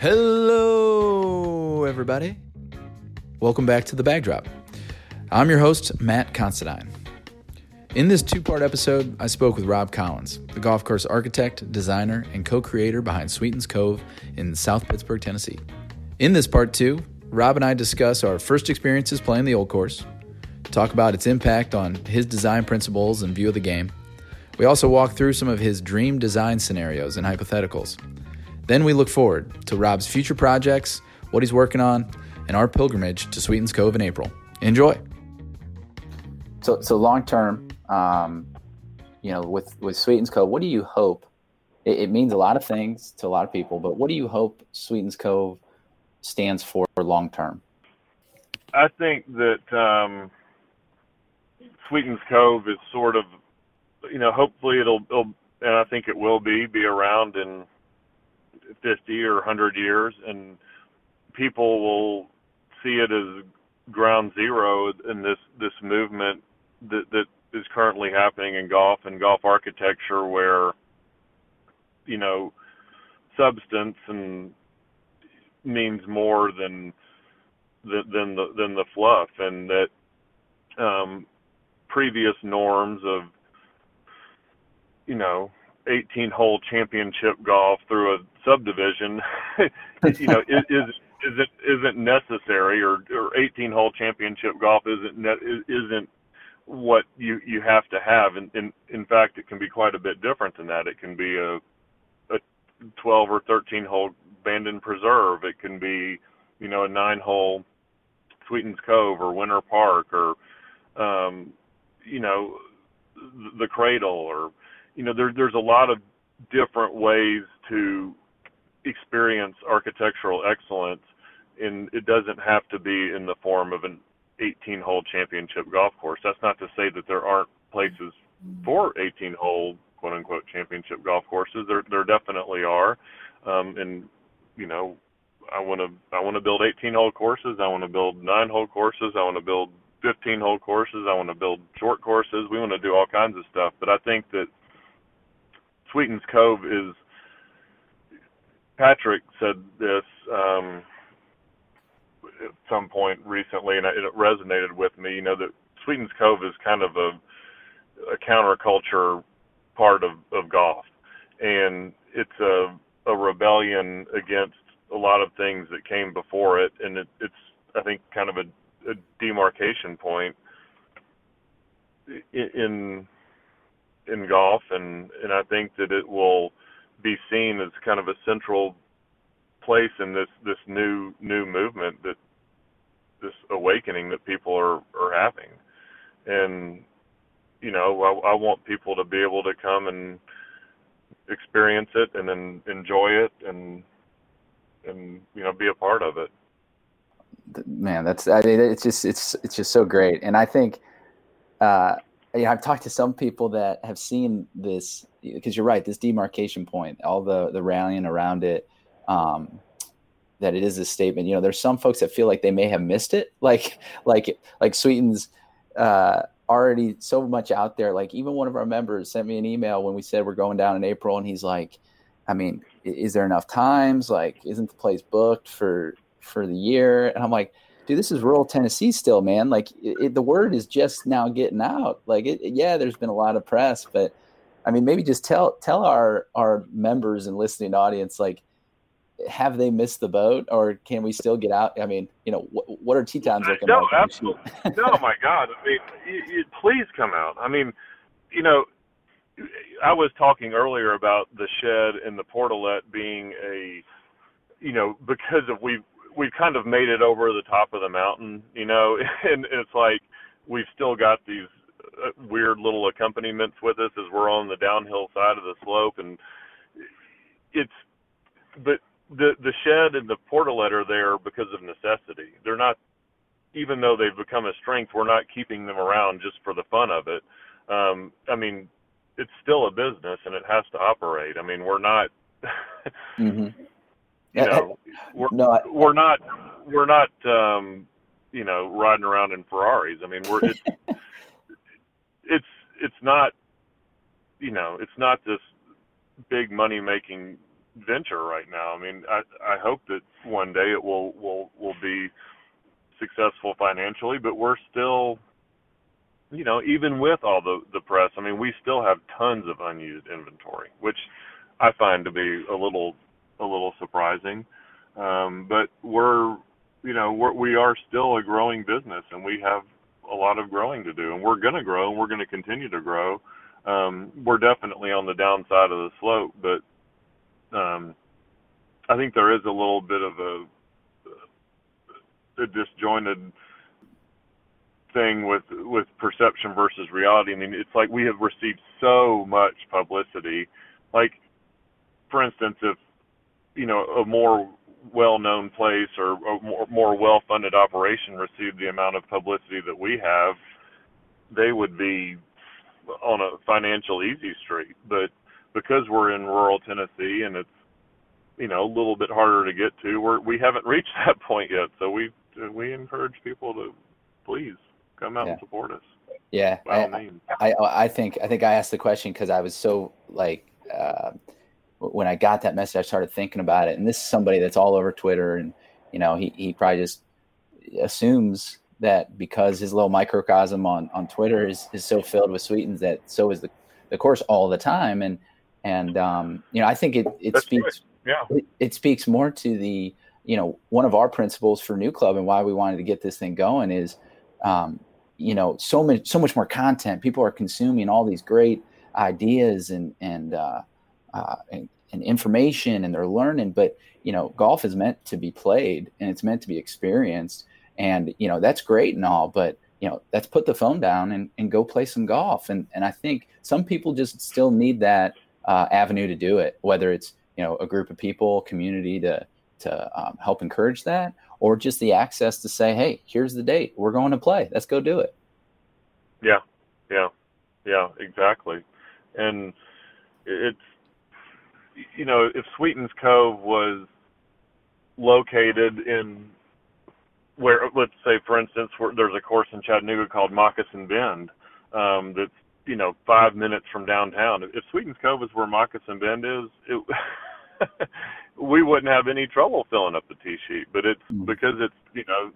Hello, everybody. Welcome back to the Bag Drop. I'm your host, Matt Considine. In this two part episode, I spoke with Rob Collins, the golf course architect, designer, and co creator behind Sweetens Cove in South Pittsburg, Tennessee. In this part two, Rob and I discuss our first experiences playing the old course, talk about its impact on his design principles and view of the game. We also walk through some of his dream design scenarios and hypotheticals. Then we look forward to Rob's future projects, what he's working on, and our pilgrimage to Sweetens Cove in April. Enjoy. So, so long term, um, you know, with with Sweetens Cove, what do you hope? It, it, means a lot of things to a lot of people, but what do you hope Sweetens Cove stands for long term? I think that um, Sweetens Cove is sort of, you know, hopefully it'll, it'll, and I think it will be, be around in 50 or 100 years, and people will see it as ground zero in this this movement that that is currently happening in golf and golf architecture, where you know substance and means more than than the than the fluff, and that um, previous norms of you know 18 hole championship golf through a subdivision, you know, is, is isn't isn't necessary, or or 18 hole championship golf isn't isn't what you you have to have. And in in fact, it can be quite a bit different than that. It can be a a 12 or 13 hole Bandon Preserve. It can be you know a nine hole Sweetens Cove or Winter Park or um, you know the Cradle or you know, there, there's a lot of different ways to experience architectural excellence, and it doesn't have to be in the form of an 18 hole championship golf course. That's not to say that there aren't places for 18 hole quote unquote championship golf courses. There there definitely are. Um, and you know, I want to I want to build 18 hole courses. I want to build nine hole courses. I want to build 15 hole courses. I want to build short courses. We want to do all kinds of stuff. But I think that Sweetens Cove is Patrick said this um, at some point recently, and it resonated with me. You know that Sweetens Cove is kind of a, a counterculture part of, of golf, and it's a, a rebellion against a lot of things that came before it, and it, it's I think kind of a, a demarcation point in in golf, and and I think that it will be seen as kind of a central place in this this new new movement that this awakening that people are are having, and you know I, I want people to be able to come and experience it and then enjoy it and and you know be a part of it. Man that's i mean it's just it's it's just so great. And i think uh you know, I've talked to some people that have seen this because you're right, this demarcation point, all the the rallying around it, um, that it is a statement. You know, there's some folks that feel like they may have missed it, like like like Sweetens uh, already so much out there. Like even one of our members sent me an email when we said we're going down in April, and he's like, I mean, is there enough times? Like, isn't the place booked for for the year? And I'm like dude, this is rural Tennessee still, man. Like it, it, the word is just now getting out. Like, it, yeah, there's been a lot of press, but I mean, maybe just tell tell our our members and listening audience, like, have they missed the boat, or can we still get out? I mean, you know, what, what are tee times looking no, like? No, absolutely. no, my God, I mean, you, you, please come out. I mean, you know. I was talking earlier about the shed and the portalet being a, you know, because of we we've kind of made it over the top of the mountain, you know, and it's like we've still got these uh, weird little accompaniments with us as we're on the downhill side of the slope, and it's but the the shed and the portalet are there because of necessity. They're not, even though they've become a strength, we're not keeping them around just for the fun of it. Um, I mean, it's still a business and it has to operate. I mean, we're not. mm-hmm you know, we're, no, I, we're not we're not um, you know riding around in Ferraris. I mean, we're it's it's it's not you know it's not this big money making venture right now. I mean, I I hope that one day it will will will be successful financially, but we're still you know, even with all the the press, I mean, we still have tons of unused inventory, which I find to be a little a little surprising. Um, but we're you know we're, we are still a growing business, and we have a lot of growing to do, and we're going to grow, and we're going to continue to grow. Um, we're definitely on the downside of the slope, but um, I think there is a little bit of a, a disjointed thing with with perception versus reality. I mean, it's like we have received so much publicity. Like, for instance, if you know a more well-known place or a more, more well-funded operation received the amount of publicity that we have, they would be on a financial easy street. But because we're in rural Tennessee and it's you know a little bit harder to get to, we're we haven't reached that point yet. So we we encourage people to please come out yeah. and support us. Yeah, I, I, I think I think I asked the question because I was so like uh, when I got that message, I started thinking about it, and this is somebody that's all over Twitter, and you know he he probably just assumes that because his little microcosm on on Twitter is is so filled with Sweetens that so is the the course all the time, and and um, you know I think it it that's speaks yeah. it, it speaks more to the you know one of our principles for NewClub and why we wanted to get this thing going is um, you know so much so much more content. People are consuming all these great ideas and and, uh, uh, and and, information and they're learning but you know golf is meant to be played and it's meant to be experienced and you know that's great and all but you know let's put the phone down and, and go play some golf and and i think some people just still need that uh, avenue to do it whether it's you know a group of people community to to um, help encourage that or just the access to say, hey, here's the date. We're going to play. Let's go do it. Yeah, yeah, yeah, exactly. And it's, you know, if Sweetens Cove was located in where, let's say, for instance, where there's a course in Chattanooga called Moccasin Bend um, that's, you know, five minutes from downtown. If Sweetens Cove is where Moccasin Bend is, it, we wouldn't have any trouble filling up the tee sheet. But it's mm-hmm. because it's you know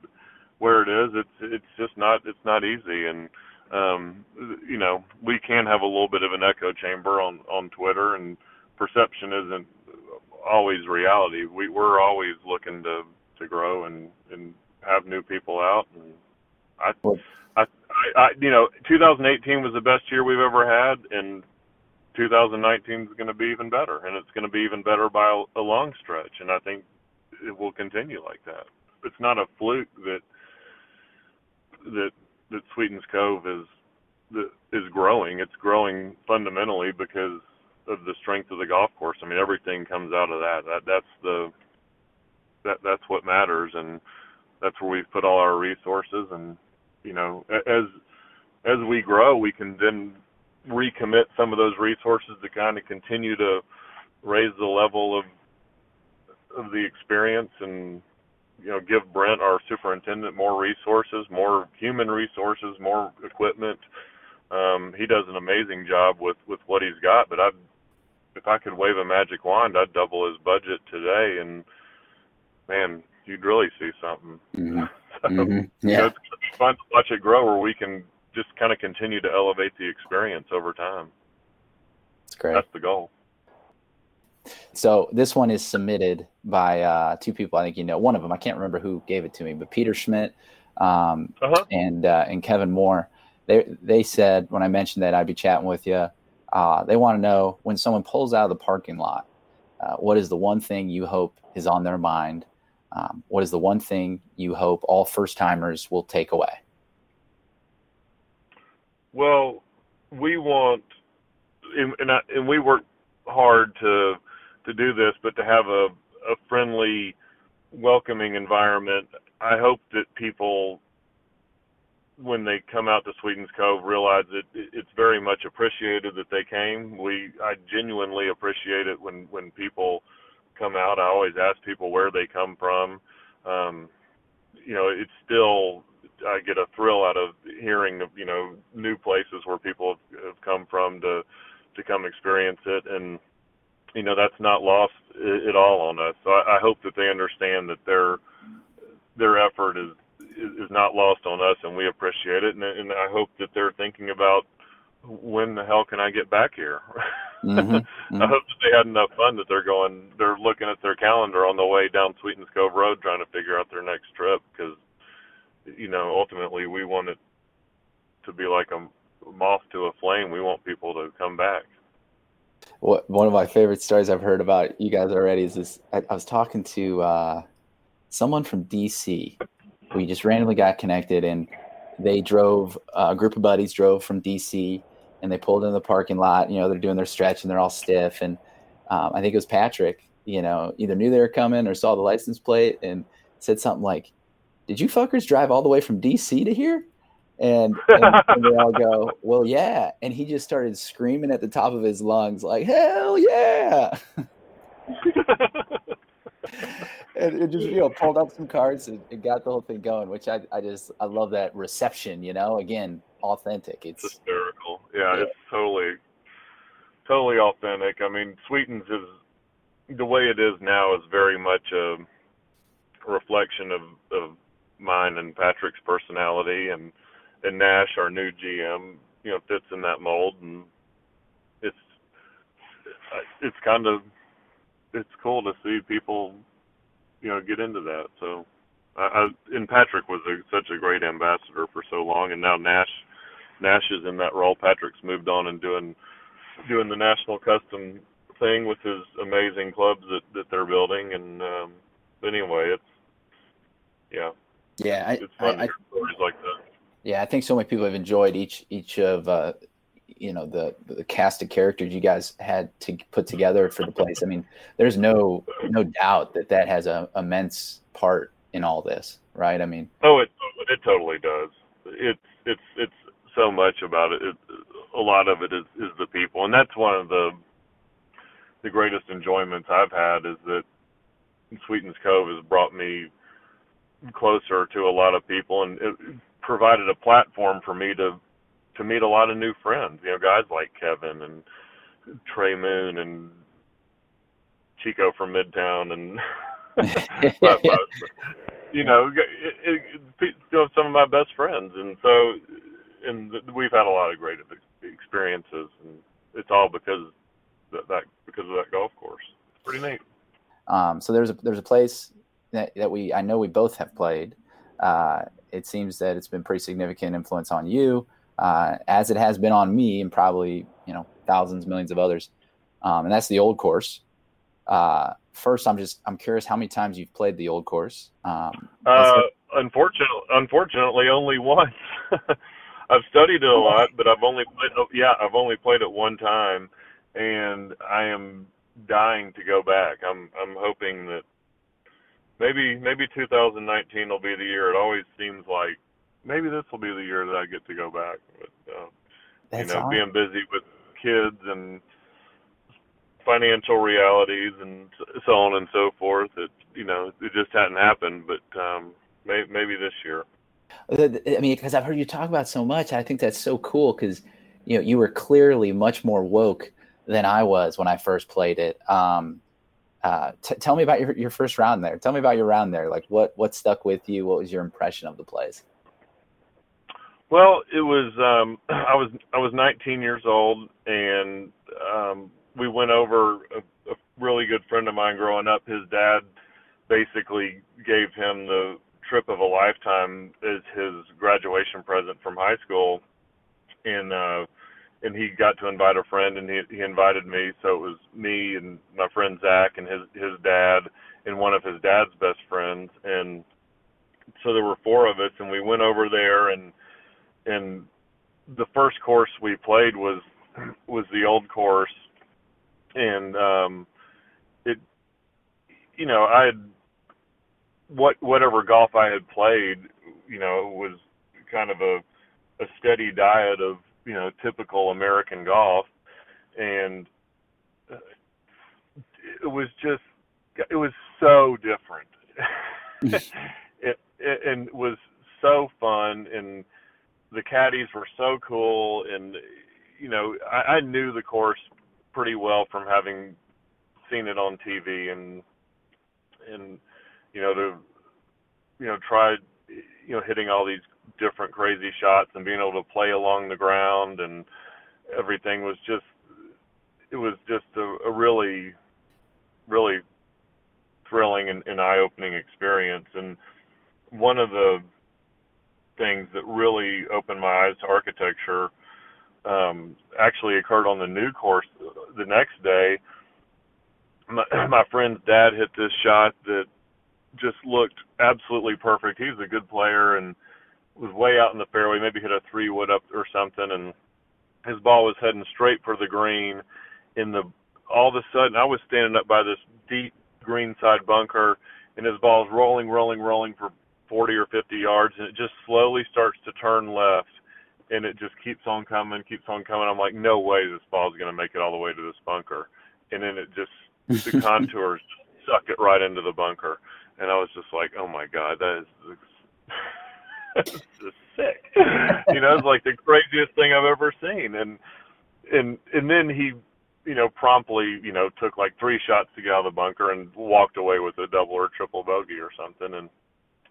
where it is. It's it's just not it's not easy, and um, you know we can have a little bit of an echo chamber on on Twitter, and perception isn't always reality. We we're always looking to to grow and and have new people out, and I. I, I, you know, 2018 was the best year we've ever had, and 2019 is going to be even better, and it's going to be even better by a, a long stretch. And I think it will continue like that. It's not a fluke that that that Sweetens Cove is that is growing. It's growing fundamentally because of the strength of the golf course. I mean, everything comes out of that. That that's the that that's what matters, and that's where we've put all our resources. And you know, as as we grow, we can then recommit some of those resources to kind of continue to raise the level of of the experience and you know give Brent our superintendent more resources, more human resources, more equipment. Um, he does an amazing job with with what he's got, but I if I could wave a magic wand, I'd double his budget today, and man, you'd really see something. Mm-hmm. so, mm-hmm. Yeah, you know, it's fun to watch it grow, where we can just kind of continue to elevate the experience over time. That's great. That's the goal. So this one is submitted by uh, two people. I think you know one of them. I can't remember who gave it to me, but Peter Schmidt um, uh-huh. and uh, and Kevin Moore. They they said when I mentioned that I'd be chatting with you. Uh, they want to know when someone pulls out of the parking lot, uh, what is the one thing you hope is on their mind? Um, what is the one thing you hope all first timers will take away? Well, we want, and and, I, and we work hard to to do this, but to have a a friendly, welcoming environment. I hope that people, when they come out to Sweetens Cove, realize that it's very much appreciated that they came. We I genuinely appreciate it when when people come out. I always ask people where they come from. Um, you know, it's still I get a thrill out of hearing of you know new places where people have, have come from to to come experience it, and you know that's not lost at all on us. So I, I hope that they understand that their their effort is is not lost on us, and we appreciate it. And, and I hope that they're thinking about when the hell can I get back here. Mm-hmm, mm-hmm. I hope that they had enough fun that they're going, they're looking at their calendar on the way down Sweetens Cove Road trying to figure out their next trip because, you know, ultimately we want it to be like a moth to a flame. We want people to come back. What one of my favorite stories I've heard about you guys already is this. I, I was talking to uh, someone from DC. We just randomly got connected, and they drove. Uh, a group of buddies drove from DC, and they pulled in the parking lot. You know, they're doing their stretch, and they're all stiff. And um, I think it was Patrick. You know, either knew they were coming or saw the license plate and said something like, "Did you fuckers drive all the way from DC to here?" And, and, and, they all go, Well, yeah. And he just started screaming at the top of his lungs, like, Hell yeah. and it just, you know, pulled up some cards and, and, got the whole thing going, which I, I just, I love that reception, you know, again, authentic. It's, it's hysterical. Yeah, yeah, it's totally, totally authentic. I mean, Sweetens is, the way it is now is very much a reflection of, of mine and Patrick's personality and, and Nash, our new GM, you know, fits in that mold, and it's it's kind of it's cool to see people, you know, get into that. So, I, I and Patrick was a, such a great ambassador for so long, and now Nash Nash is in that role. Patrick's moved on and doing doing the national custom thing with his amazing clubs that that they're building, and um, anyway, it's yeah. Yeah, I, it's fun I, to hear stories like that. Yeah, I think so many people have enjoyed each each of uh, you know the the cast of characters you guys had to put together for the place. I mean, there's no no doubt that that has a immense part in all this, right? I mean, oh, it it totally does. It's it's it's so much about it. it a lot of it is is the people, and that's one of the the greatest enjoyments I've had is that Sweetens Cove has brought me closer to a lot of people, and it, provided a platform for me to to meet a lot of new friends. You know, guys like Kevin and Trey Moon and Chico from Midtown and you know, it, it, it, you know, some of my best friends, and so and we've had a lot of great experiences, and it's all because that, that because of that golf course. It's pretty neat. Um, so there's a there's a place that, that we I know we both have played uh, it seems that it's been pretty significant influence on you, uh, as it has been on me and probably you know thousands, millions of others. Um, and that's the old course. Uh, first, I'm just I'm curious how many times you've played the old course. Um, uh, unfortunately, unfortunately, only once. I've studied it a lot, but I've only played. Oh, yeah, I've only played it one time, and I am dying to go back. I'm I'm hoping that maybe maybe 2019 will be the year. It always seems like maybe this will be the year that I get to go back. But uh, you know, being busy with kids and financial realities and so on and so forth. It you know it just hadn't happened, but um, maybe maybe this year. I mean, because I've heard you talk about so much, I think that's so cool because you know you were clearly much more woke than I was when I first played it. Um, uh, t- tell me about your, your first round there. Tell me about your round there. Like what what stuck with you? What was your impression of the place? Well, it was um, I was I was 19 years old, and um, we went over. A, a really good friend of mine growing up. His dad basically gave him the trip of a lifetime as his graduation present from high school, and uh, and he got to invite a friend and he he invited me so it was me and my friend Zach and his his dad and one of his dad's best friends and so there were four of us and we went over there and and the first course we played was was the old course. And um it you know I had what whatever golf I had played you know was kind of a a steady diet of you know typical American golf, and uh, it was just it was so different. it, it and it was so fun. And the caddies were so cool and you know I, I knew the course pretty well from having seen it on TV and and you know to you know try you know hitting all these different crazy shots and being able to play along the ground and everything was just it was just a, a really really thrilling and, and eye-opening experience. And one of the things that really opened my eyes to architecture um, actually occurred on the new course the next day. My, my friend's dad hit this shot that just looked absolutely perfect. He was a good player and was way out in the fairway, maybe hit a three wood up or something, and his ball was heading straight for the green. In the all of a sudden, I was standing up by this deep green side bunker, and his ball's rolling, rolling, rolling for 40 or 50 yards, and it just slowly starts to turn left, and it just keeps on coming, keeps on coming. I'm like, no way this ball's going to make it all the way to this bunker, and then it just the contours suck it right into the bunker, and I was just like, oh my god, that is. just sick. you know, it's like the craziest thing I've ever seen. And and and then he, you know, promptly, you know, took like three shots to get out of the bunker and walked away with a double or triple bogey or something. And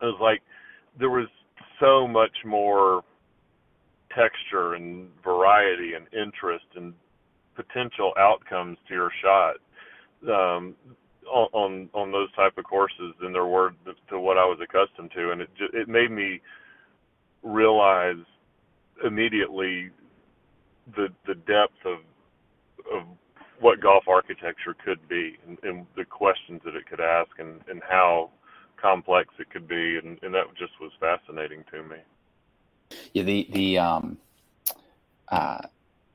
it was like there was so much more texture and variety and interest and potential outcomes to your shot um, on, on on those type of courses than there were to what I was accustomed to, and it just, it made me realize immediately the the depth of of what golf architecture could be and, and the questions that it could ask and, and how complex it could be and, and that just was fascinating to me. Yeah, the the um uh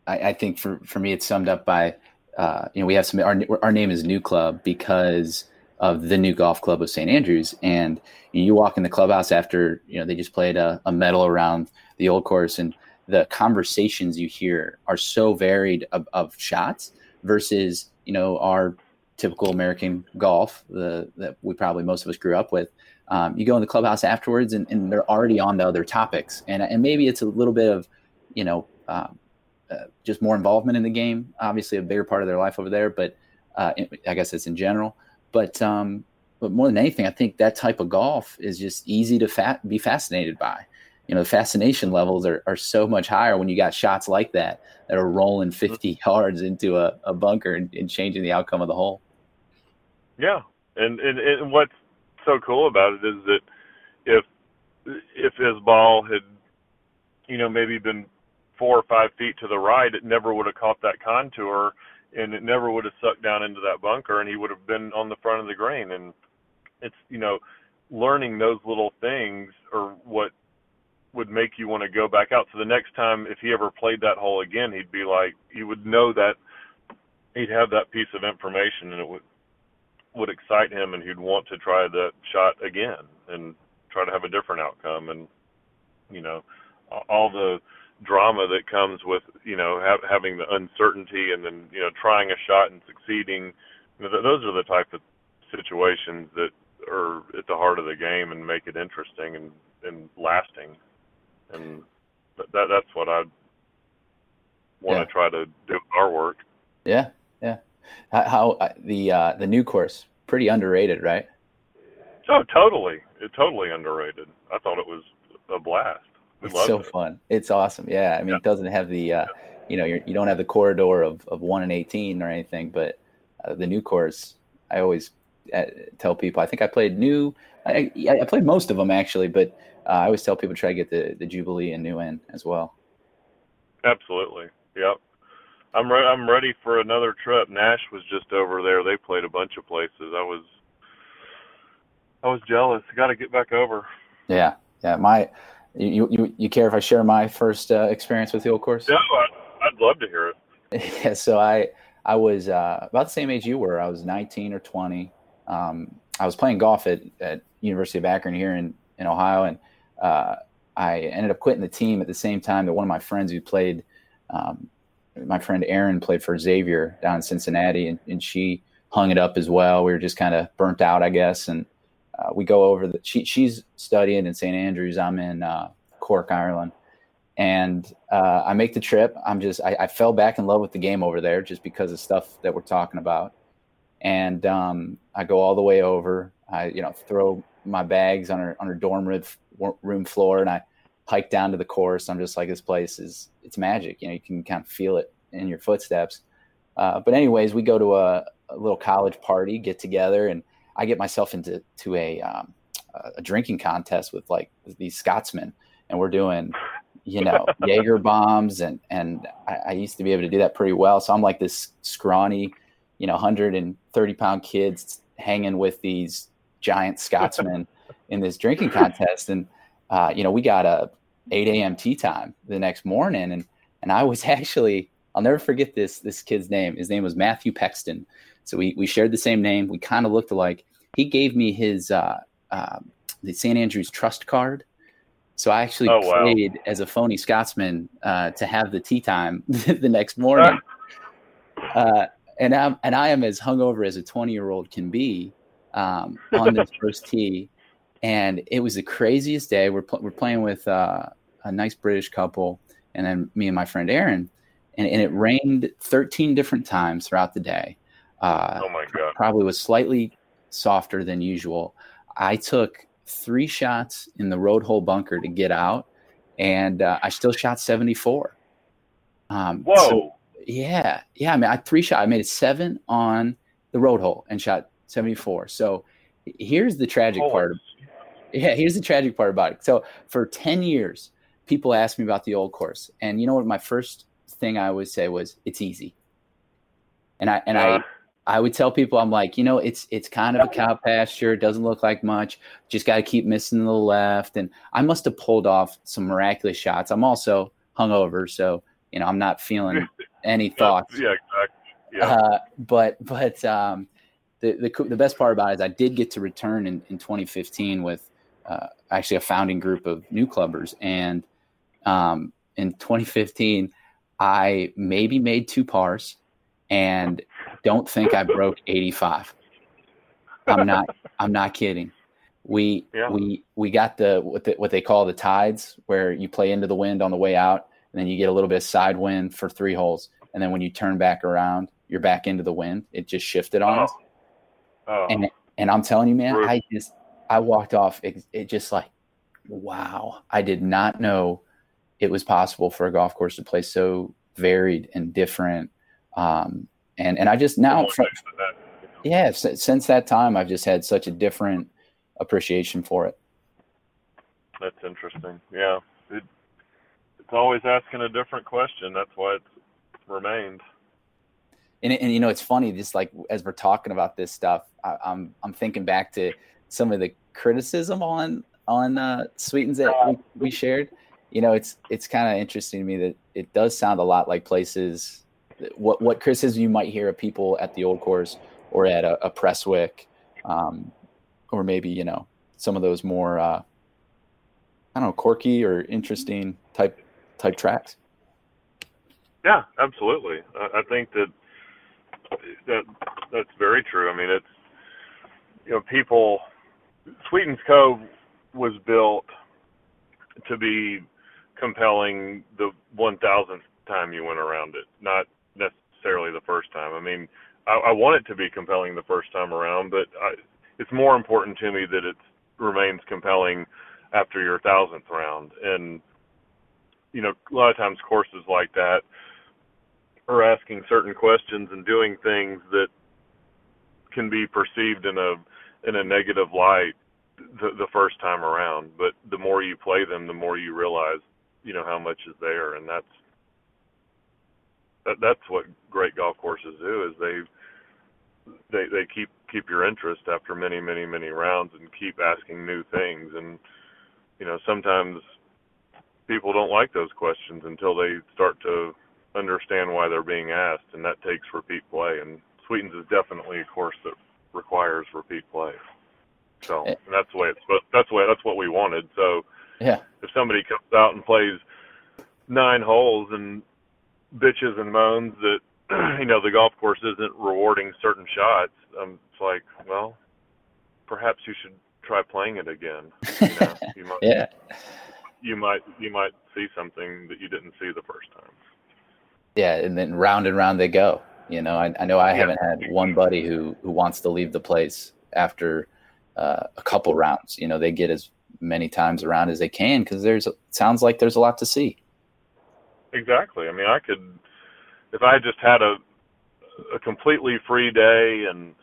I, I think for, for me it's summed up by uh, you know, we have some our our name is NewClub because of the new golf club of St. Andrews. And you walk in the clubhouse after, you know, they just played a, a medal around the old course and the conversations you hear are so varied of, of shots versus, you know, our typical American golf the, that we probably most of us grew up with. Um, you go in the clubhouse afterwards and, and, they're already on to other topics. And, and maybe it's a little bit of, you know, um, uh, just more involvement in the game, obviously a bigger part of their life over there, but uh, I guess it's in general. But um, but more than anything, I think that type of golf is just easy to fat, be fascinated by. You know, the fascination levels are, are so much higher when you got shots like that that are rolling 50 yards into a, a bunker and, and changing the outcome of the hole. Yeah, and, and and what's so cool about it is that if if his ball had, you know, maybe been four or five feet to the right, it never would have caught that contour and it never would have sucked down into that bunker and he would have been on the front of the green. And it's you know learning those little things are what would make you want to go back out. So the next time if he ever played that hole again he'd be like he would know that he'd have that piece of information and it would would excite him and he'd want to try that shot again and try to have a different outcome and you know all the drama that comes with you know ha- having the uncertainty and then you know trying a shot and succeeding. You know, th- those are the type of situations that are at the heart of the game and make it interesting and and lasting. And that that's what I want yeah. to try to do our work. Yeah, yeah. How, how uh, the uh, the new course pretty underrated, right? Oh, totally. It totally underrated. I thought it was a blast. We it's so it. fun. It's awesome. Yeah. I mean, yeah. it doesn't have the, uh, you know, you're, you do not have the corridor of, of one and 18 or anything, but uh, the new course, I always uh, tell people, I think I played new, I, I played most of them actually, but uh, I always tell people try to get the, the Jubilee and new in as well. Absolutely. Yep. I'm re- I'm ready for another trip. Nash was just over there. They played a bunch of places. I was I was jealous. Got to get back over. Yeah, yeah. My you, you, you care if I share my first uh, experience with the old course? No, I'd, I'd love to hear it. yeah, so I I was uh, about the same age you were. I was 19 or 20. Um, I was playing golf at, at University of Akron here in, in Ohio, and uh, I ended up quitting the team at the same time that one of my friends who played, um, my friend Erin played for Xavier down in Cincinnati, and, and she hung it up as well. We were just kind of burnt out, I guess, and uh, we go over the she, she's studying in St Andrews. I'm in uh, Cork, Ireland, and uh, I make the trip. I'm just I, I, fell back in love with the game over there just because of stuff that we're talking about. and um, I go all the way over. I you know throw my bags on her on her dorm room floor, and I hike down to the course. I'm just like, this place is it's magic. You know, you can kind of feel it in your footsteps. Uh, but anyways, we go to a, a, little college party, get together, and I get myself into to a um, a drinking contest with like these Scotsmen, and we're doing you know Jaeger bombs, and and I, I, used to be able to do that pretty well. So I'm like this scrawny, you know, 130 pound kids hanging with these giant Scotsmen in this drinking contest, and uh, you know we got a 8 a.m. tee time the next morning, and and I was actually I'll never forget this this kid's name. His name was Matthew Pexton. So we we shared the same name. We kind of looked alike. He gave me his uh, uh, the St. Andrews Trust card. So I actually oh, wow. played as a phony Scotsman uh, to have the tee time the next morning. Uh, and I'm and I am as hungover as a 20 year old can be um, on this first tee, and it was the craziest day. We're pl- we're playing with uh, a nice British couple, and then me and my friend Erin, and, and it rained 13 different times throughout the day. Uh, oh my god! Probably was slightly softer than usual. I took three shots in the road hole bunker to get out, and uh, I still shot 74. Um, Whoa! So, yeah, yeah. I mean, I three shot. I made it seven on the road hole and shot 74. So here's the tragic part. Yeah, here's the tragic part about it. So for 10 years, people asked me about the old course, and you know what? My first thing I would say was, "It's easy." And I and I I would tell people, I'm like, you know, it's it's kind of a cow pasture. It doesn't look like much. Just got to keep missing the left. And I must have pulled off some miraculous shots. I'm also hungover, so you know, I'm not feeling any thoughts. Yeah, exactly. Yeah. Uh, but but um, the, the the best part about it is I did get to return in, in 2015 with uh, actually a founding group of new clubbers, and um, in 2015 I maybe made two pars and don't think I broke 85. I'm not I'm not kidding. We yeah. we we got the what, the what they call the tides where you play into the wind on the way out and then you get a little bit of side wind for three holes and then when you turn back around you're back into the wind. It just shifted on oh. us. Oh. And and I'm telling you man, I just I walked off it, it just like wow. I did not know it was possible for a golf course to play so varied and different um, and and I just now, from, yeah, since that time, I've just had such a different appreciation for it. That's interesting. Yeah, it, it's always asking a different question. That's why it's remained. And, and you know, it's funny. Just like as we're talking about this stuff, I, I'm I'm thinking back to some of the criticism on on uh, Sweetens that we, we shared. You know, it's it's kind of interesting to me that it does sound a lot like places what what criticism you might hear of people at the old course or at a, a Prestwick, um, or maybe you know some of those more uh, I don't know quirky or interesting type type tracks. Yeah, absolutely. I, I think that that that's very true. I mean, it's you know people. Sweetens Cove was built to be compelling the 1000th time you went around it, not necessarily the first time. I mean, I, I want it to be compelling the first time around, but I, it's more important to me that it remains compelling after your thousandth round. And you know, a lot of times courses like that are asking certain questions and doing things that can be perceived in a in a negative light the, the first time around. But the more you play them, the more you realize, you know, how much is there, and that's that, that's what great golf courses do is they they they keep keep your interest after many many many rounds and keep asking new things and you know sometimes people don't like those questions until they start to understand why they're being asked and that takes repeat play and Sweetens is definitely a course that requires repeat play. So eh. that's the way it's that's the way that's what we wanted. So yeah, if somebody comes out and plays nine holes and bitches and moans that you know the golf course isn't rewarding certain shots. Um, it's like, well, perhaps you should try playing it again. You, know, you might, yeah. You might you might see something that you didn't see the first time. Yeah, and then round and round they go. You know, I, I know I yeah. haven't had one buddy who who wants to leave the place after uh, a couple rounds. You know, they get as many times around as they can because there's sounds like there's a lot to see. Exactly. I mean, I could if I just had a a completely free day and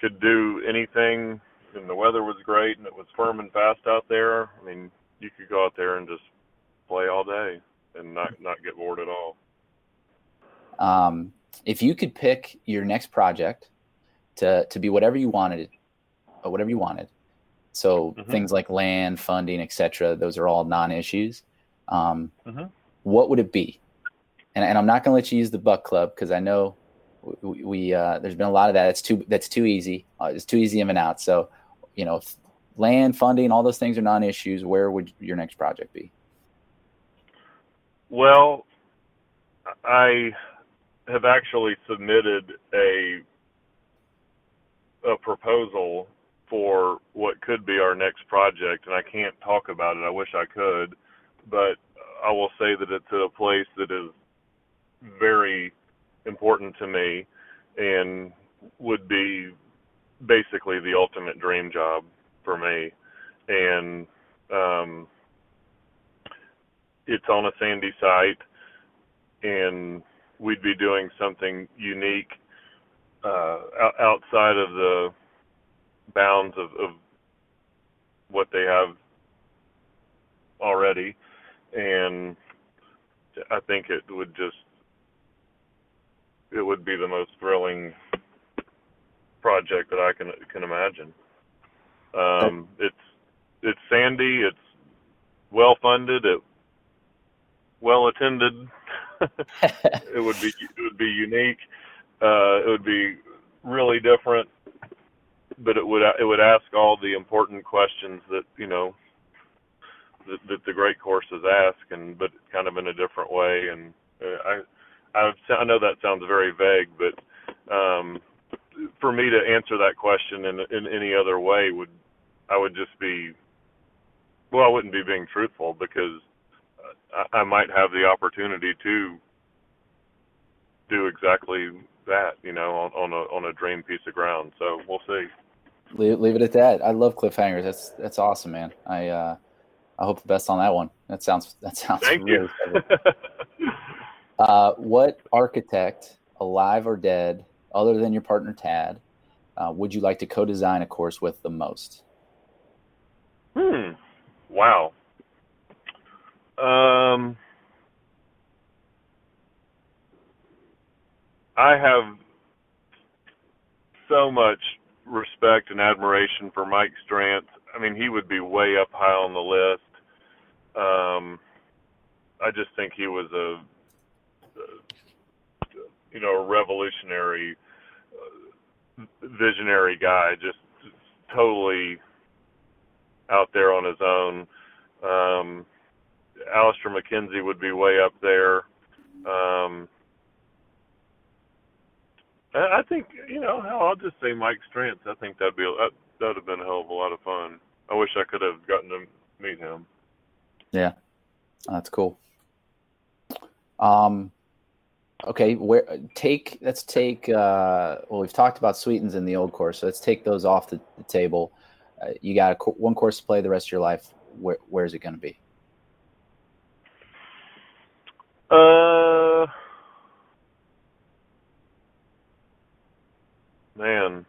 could do anything and the weather was great and it was firm and fast out there. I mean, you could go out there and just play all day and not not get bored at all. Um, if you could pick your next project to to be whatever you wanted, or whatever you wanted, so mm-hmm. things like land, funding, etc. Those are all non-issues. Um, mm-hmm. What would it be? And, and I'm not going to let you use the Buck Club because I know we, we uh, there's been a lot of that. That's too that's too easy. Uh, it's too easy in and out. So, you know, land, funding, all those things are non-issues. Where would your next project be? Well, I have actually submitted a a proposal for what could be our next project, and I can't talk about it. I wish I could, but I will say that it's at a place that is very important to me and would be basically the ultimate dream job for me. And um, it's on a sandy site, and we'd be doing something unique uh, outside of the bounds of, of what they have already, and I think it would just it would be the most thrilling project that I can can imagine. Um, it's it's sandy, it's well funded, it well attended. It would be it would be unique. Uh, it would be really different, but it would it would ask all the important questions that you know that, that the great courses ask, and but kind of in a different way. And uh, I I I know that sounds very vague, but um, for me to answer that question in in any other way would I would just be well I wouldn't be being truthful because I, I might have the opportunity to do exactly that, you know, on, on a on a dream piece of ground. So we'll see. Leave, leave it at that. I love cliffhangers. That's that's awesome, man. I uh, I hope the best on that one. That sounds that sounds Thank really you. uh, what architect, alive or dead, other than your partner Tad, uh, would you like to co-design a course with the most? Hmm. Wow. Um, I have so much respect and admiration for Mike Strantz. I mean, he would be way up high on the list. Um, I just think he was a, you know, a revolutionary, uh, visionary guy. Just totally out there on his own. Um, Alister MacKenzie would be way up there. Um, I think you know I'll just say Mike Strantz. I think that'd be that that'd have been a hell of a lot of fun. I wish I could have gotten to meet him. Yeah, that's cool. Um, okay, where take let's take. Uh, well, we've talked about Sweetens in the old course, so let's take those off the, the table. Uh, you got a, one course to play the rest of your life. Where where's it going to be? Uh, man.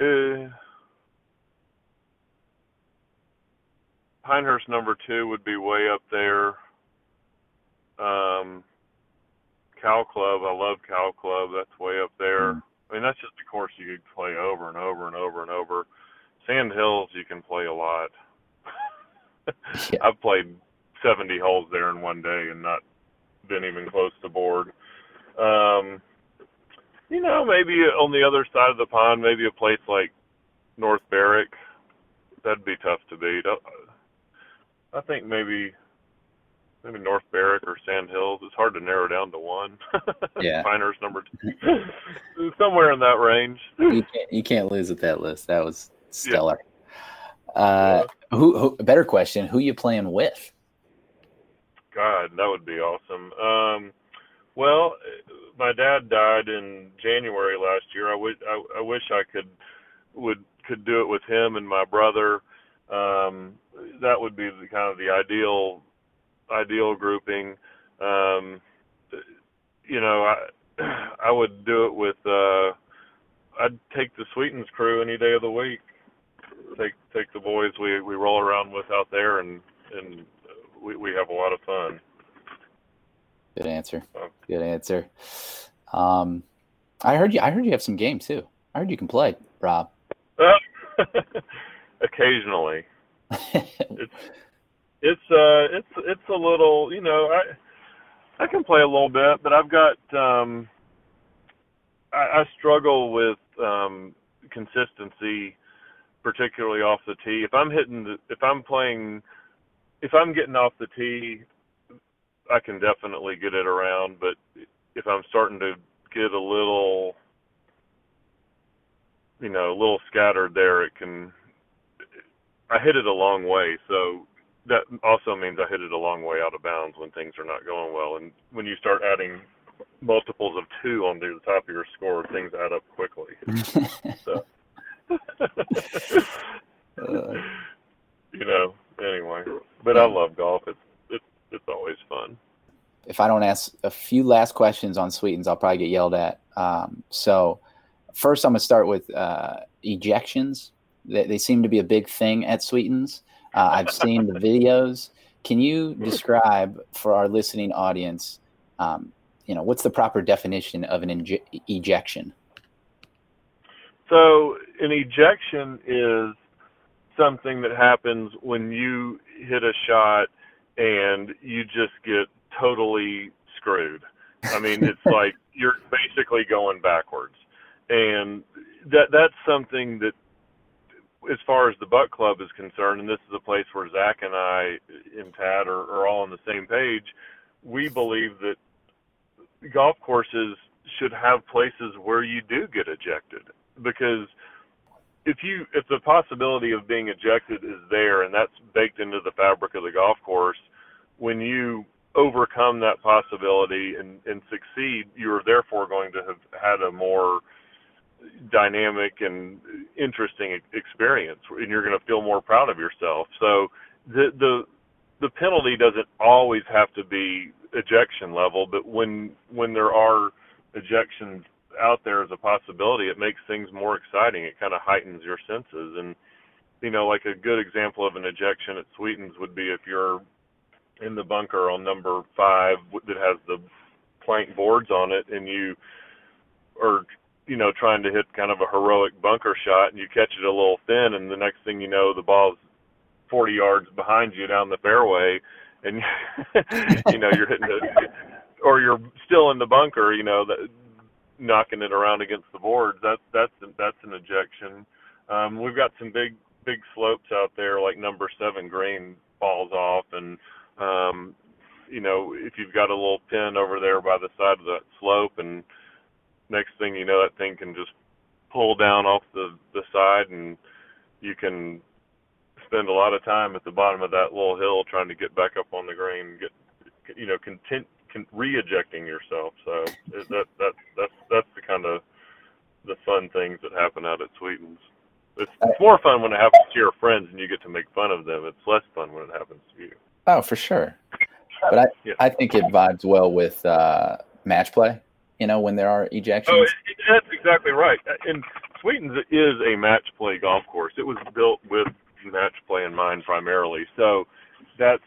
Uh, Pinehurst number two would be way up there. Um, Cal Club, I love Cal Club. That's way up there. Mm. I mean, that's just a course you could play over and over and over and over. Sand Hills, you can play a lot. yeah. I've played 70 holes there in one day and not been even close to bored. Um, you know, maybe on the other side of the pond, maybe a place like North Berwick. That'd be tough to beat. I, I think maybe maybe North Berwick or Sand Hills. It's hard to narrow down to one. Yeah, Pinehurst number two, somewhere in that range. You can't you can't lose at that list. That was stellar. Yeah. Uh, who, who? Better question: Who you playing with? God, that would be awesome. Um, Well, my dad died in January last year. I wish I, I wish I could would could do it with him and my brother. Um, that would be the kind of the ideal ideal grouping. Um, you know, I I would do it with. Uh, I'd take the Sweetens crew any day of the week. Take take the boys we we roll around with out there, and and we we have a lot of fun. Good answer. Good answer. Um, I heard you. I heard you have some games too. I heard you can play, Rob. Occasionally, it's it's uh it's it's a little you know I I can play a little bit, but I've got um I, I struggle with um consistency, particularly off the tee. If I'm hitting the if I'm playing if I'm getting off the tee I can definitely get it around, but if I'm starting to get a little, you know, a little scattered there, it can. I hit it a long way, so that also means I hit it a long way out of bounds when things are not going well. And when you start adding multiples of two onto the top of your score, things add up quickly. so, uh, you know, anyway. But I love golf. It's it's always fun. If I don't ask a few last questions on Sweetens, I'll probably get yelled at. Um, so, first, I'm going to start with uh, ejections. They, they, seem to be a big thing at Sweetens. Uh, I've seen the videos. Can you describe for our listening audience, um, you know, what's the proper definition of an inje- ejection? So, an ejection is something that happens when you hit a shot and you just get totally screwed. I mean, it's like you're basically going backwards, and that that's something that, as far as the Buck Club is concerned, and this is a place where Zach and I and Tad are, are all on the same page. We believe that golf courses should have places where you do get ejected because if you if the possibility of being ejected is there and that's baked into the fabric of the golf course, when you overcome that possibility and, and succeed, you're therefore going to have had a more dynamic and interesting experience, and you're going to feel more proud of yourself. So the the the penalty doesn't always have to be ejection level, but when when there are ejections out there as a possibility, it makes things more exciting. It kind of heightens your senses. And, you know, like a good example of an ejection at Sweetens would be if you're in the bunker on number five that has the plank boards on it and you are, you know, trying to hit kind of a heroic bunker shot and you catch it a little thin and the next thing you know, the ball's 40 yards behind you down the fairway and, you know, you're hitting it or you're still in the bunker, you know, that knocking it around against the boards. That's that's that's an ejection. Um, we've got some big big slopes out there, like number seven green falls off, and um, you know if you've got a little pin over there by the side of that slope, and next thing you know, that thing can just pull down off the the side, and you can spend a lot of time at the bottom of that little hill trying to get back up on the green, get you know content re-ejecting yourself. So that that that's that's the kind of the fun things that happen out at Sweetens. It's, it's more fun when it happens to your friends and you get to make fun of them. It's less fun when it happens to you. Oh, for sure. But I, yeah. I think it vibes well with uh, match play. You know, when there are ejections. Oh, it, it, that's exactly right. And Sweetens is a match play golf course. It was built with match play in mind primarily. So that's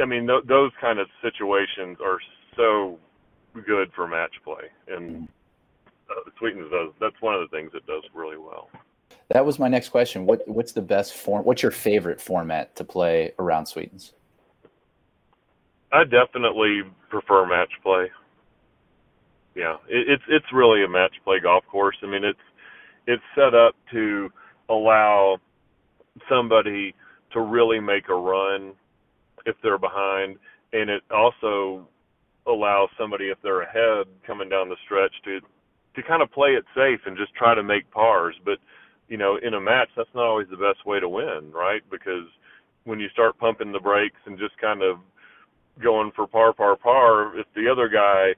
I mean, th- those kind of situations are so good for match play, and uh, Sweetens does. That's one of the things it does really well. That was my next question. What what's the best form? What's your favorite format to play around Sweetens? I definitely prefer match play. Yeah, it, it's it's really a match play golf course. I mean, it's it's set up to allow somebody to really make a run if they're behind, and it also allows somebody if they're ahead coming down the stretch to to kind of play it safe and just try to make pars. But you know, in a match, that's not always the best way to win, right? Because when you start pumping the brakes and just kind of going for par par par if the other guy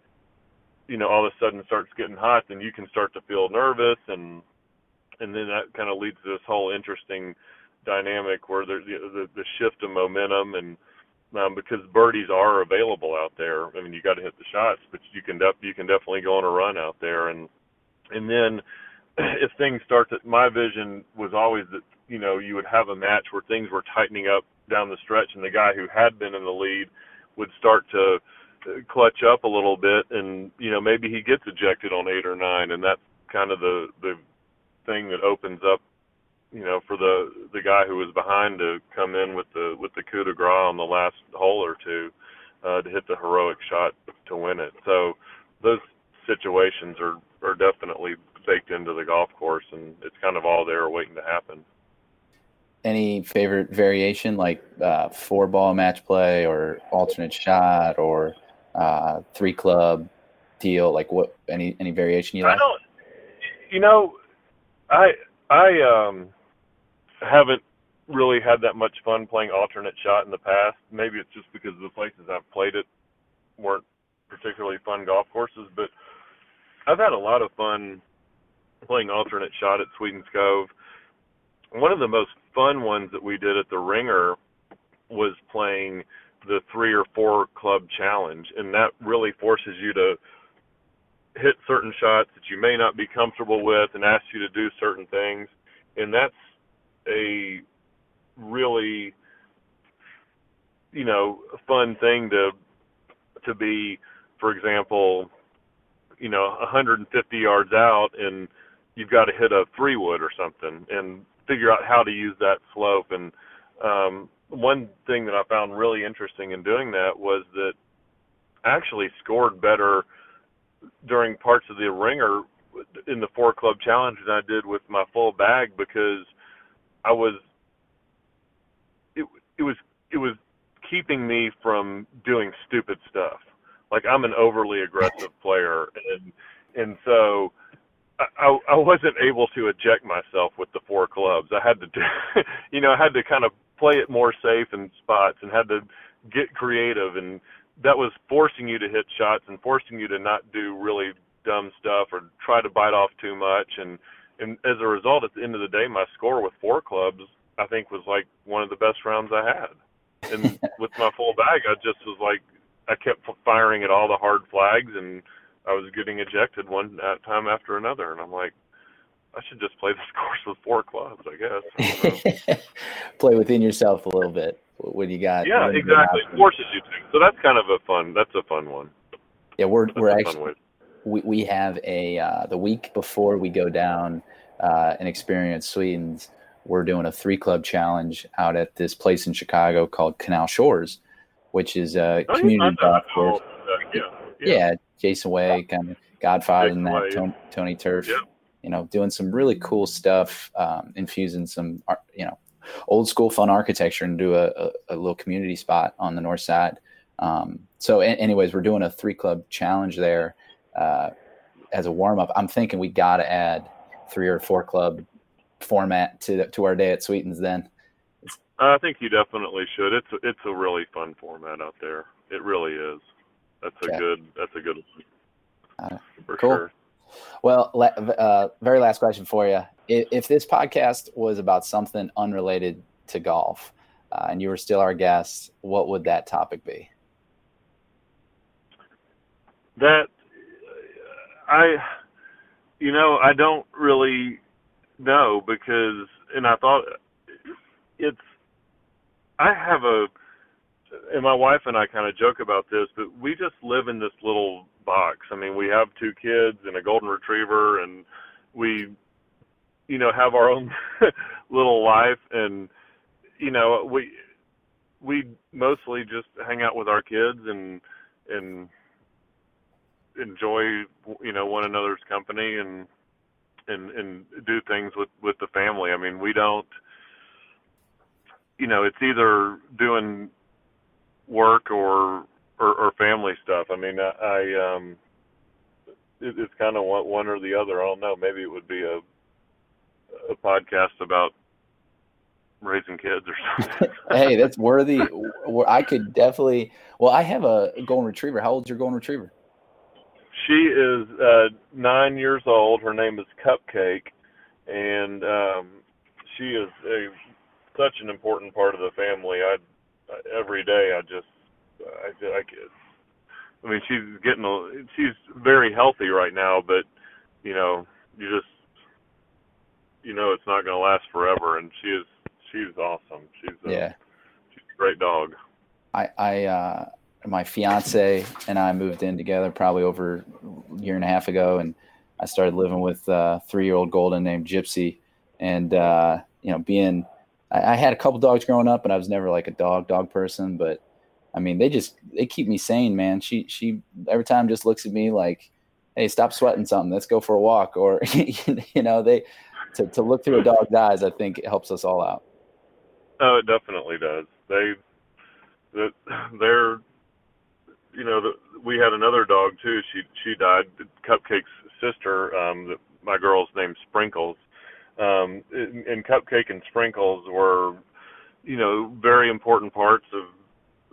you know all of a sudden starts getting hot then you can start to feel nervous and and then that kind of leads to this whole interesting dynamic where there's the, the, the shift of momentum and um, because birdies are available out there. I mean, you got to hit the shots, but you can def- you can definitely go on a run out there, and and then if things start to, my vision was always that you know you would have a match where things were tightening up down the stretch, and the guy who had been in the lead would start to uh, clutch up a little bit, and you know maybe he gets ejected on eight or nine, and that's kind of the the thing that opens up you know, for the the guy who was behind to come in with the with the coup de grace on the last hole or two uh, to hit the heroic shot to win it. So those situations are are definitely baked into the golf course, and it's kind of all there waiting to happen. Any favorite variation, like uh, four ball match play, or alternate shot, or uh, three club deal? Like what? Any any variation you like? I don't. You know, I I um haven't really had that much fun playing alternate shot in the past. Maybe it's just because the places I've played it weren't particularly fun golf courses, but I've had a lot of fun playing alternate shot at Sweetens Cove. One of the most fun ones that we did at the Ringer was playing the three or four club challenge, and that really forces you to hit certain shots that you may not be comfortable with and asks you to do certain things. And that's a really you know fun thing to to be for example you know 150 yards out and you've got to hit a three wood or something and figure out how to use that slope. And um one thing that I found really interesting in doing that was that I actually scored better during parts of the ringer in the four club challenge than I did with my full bag because I was it it was it was keeping me from doing stupid stuff. Like I'm an overly aggressive player, and and so I, I wasn't able to eject myself with the four clubs. I had to do, you know, I had to kind of play it more safe in spots and had to get creative, and that was forcing you to hit shots and forcing you to not do really dumb stuff or try to bite off too much and and as a result, at the end of the day, my score with four clubs, I think, was like one of the best rounds I had. And with my full bag, I just was like, I kept firing at all the hard flags, and I was getting ejected one time after another. And I'm like, I should just play this course with four clubs, I guess. Play within yourself a little bit when you got. Yeah, exactly. Forces you to. So that's kind of a fun. That's a fun one. Yeah, we're that's we're actually we, we have a uh, the week before we go down uh, and experience Sweetens, we're doing a three club challenge out at this place in Chicago called Canal Shores, which is a oh, community golf course. Yeah, yeah. yeah, Jason Way, kind of godfather in that, Tony, Tony Turf. Yeah. You know, doing some really cool stuff, um, infusing some, you know, old school fun architecture into a, a, a little community spot on the north side. Um, so, anyways, we're doing a three club challenge there uh, as a warm up. I'm thinking we got to add three or four club format to to our day at Sweetens. Then I think you definitely should. It's a, it's a really fun format out there. It really is. That's a okay. good. That's a good. Uh, for cool. Sure. Well, uh, very last question for you. If, if, this podcast was about something unrelated to golf, uh, and you were still our guest, what would that topic be? That I, you know, I don't really know because, and I thought it's, I have a, and my wife and I kind of joke about this, but we just live in this little box. I mean, we have two kids and a golden retriever, and we, you know, have our own little life, and you know, we we mostly just hang out with our kids and and enjoy you know one another's company and and and do things with with the family. I mean, we don't you know, it's either doing work or or, or family stuff. I mean, I, I um it, it's kind of one, one or the other. I don't know. Maybe it would be a a podcast about raising kids or something. hey, that's worthy. I could definitely. Well, I have a golden retriever. How old's your golden retriever? She is uh, nine years old. Her name is Cupcake, and um, she is a such an important part of the family. I every day I just I I, I mean she's getting a, she's very healthy right now, but you know you just you know it's not going to last forever, and she is she's awesome. She's a, yeah she's a great dog. I I uh my fiance and I moved in together probably over a year and a half ago, and I started living with a three-year-old golden named Gypsy, and uh, you know, being I, I, had a couple dogs growing up, and I was never like a dog dog person, but I mean, they just they keep me sane, man. She she every time just looks at me like, "Hey, stop sweating something. Let's go for a walk," or you know, they to to look through a dog's eyes. I think it helps us all out. Oh, it definitely does. They that they're you know, the, we had another dog too. She she died. Cupcake's sister. Um, the, my girl's named Sprinkles. Um, and, and Cupcake and Sprinkles were, you know, very important parts of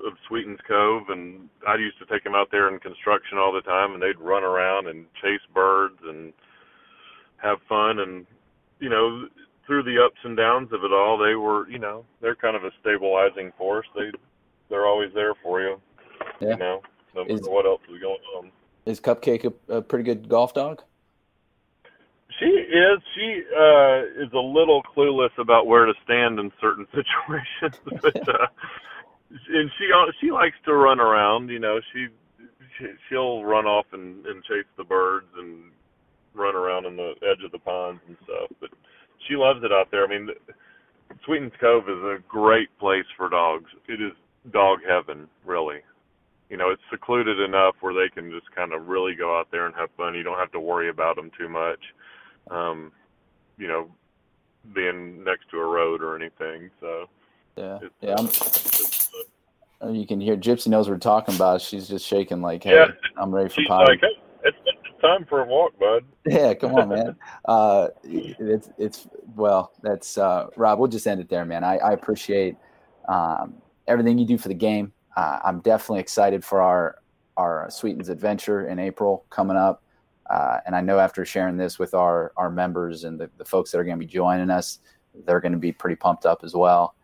of Sweetens Cove, and I used to take them out there in construction all the time, and they'd run around and chase birds and have fun, and you know, through the ups and downs of it all, they were, you know, they're kind of a stabilizing force. They they're always there for you. Yeah. You know no matter is, what else is going on. Is Cupcake a, a pretty good golf dog? She is. She uh, is a little clueless about where to stand in certain situations, but uh, and she she likes to run around. You know, she, she she'll run off and, and chase the birds and run around in the edge of the ponds and stuff. But she loves it out there. I mean, Sweetens Cove is a great place for dogs. It is dog heaven, really you know, it's secluded enough where they can just kind of really go out there and have fun. You don't have to worry about them too much. Um, you know, being next to a road or anything. So yeah, yeah. Uh, you can hear Gypsy knows what we're talking about. She's just shaking like, "Hey, yeah, I'm ready for she's Like, hey, it's, it's time for a walk, bud. Yeah, come on, man. uh, it's it's well, that's uh, Rob. We'll just end it there, man. I, I appreciate um, everything you do for the game uh, I'm definitely excited for our our Sweetens adventure in April coming up. Uh, and I know after sharing this with our our members and the, the folks that are going to be joining us, they're going to be pretty pumped up as well.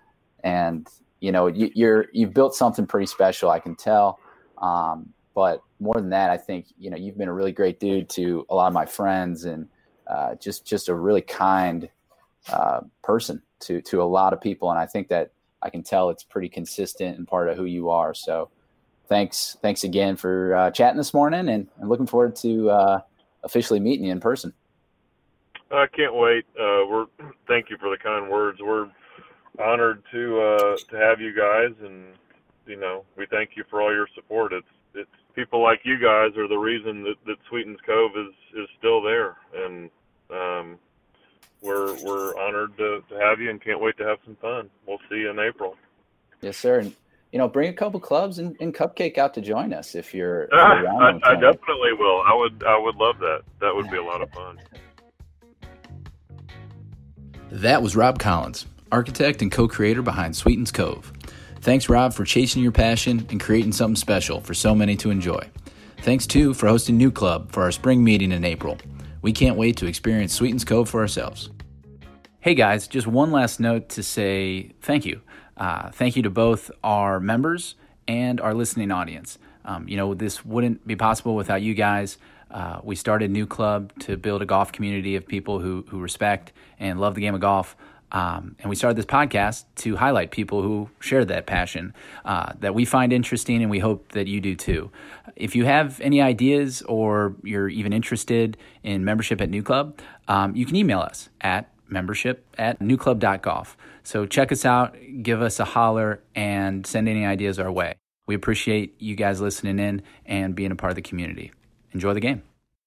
And you know, you, you're you've built something pretty special, I can tell. Um, but more than that, I think you know you've been a really great dude to a lot of my friends and uh, just just a really kind uh, person to to a lot of people. And I think that I can tell it's pretty consistent and part of who you are. So thanks, thanks again for uh, chatting this morning, and looking forward to uh, officially meeting you in person. I can't wait. Uh, we're thank you for the kind words. We're honored to uh, to have you guys, and you know we thank you for all your support. It's it's people like you guys are the reason that, that Sweetens Cove is is still there, and um, we're we're honored to, to have you and can't wait to have some fun. We'll see you in April. Yes, sir. And you know, bring a couple clubs and, and Cupcake out to join us if you're. If you're ah, I, I definitely will. I would. I would love that. That would be a lot of fun. That was Rob Collins, architect and co-creator behind Sweetens Cove. Thanks, Rob, for chasing your passion and creating something special for so many to enjoy. Thanks, too, for hosting NewClub for our spring meeting in April. We can't wait to experience Sweetens Cove for ourselves. Hey guys, just one last note to say thank you. Uh, thank you to both our members and our listening audience. Um, you know, this wouldn't be possible without you guys. Uh, we started a NewClub to build a golf community of people who, who respect and love the game of golf. Um, and we started this podcast to highlight people who share that passion uh, that we find interesting, and we hope that you do too. If you have any ideas or you're even interested in membership at NewClub, um, you can email us at membership at newclub.golf. So check us out, give us a holler, and send any ideas our way. We appreciate you guys listening in and being a part of the community. Enjoy the game.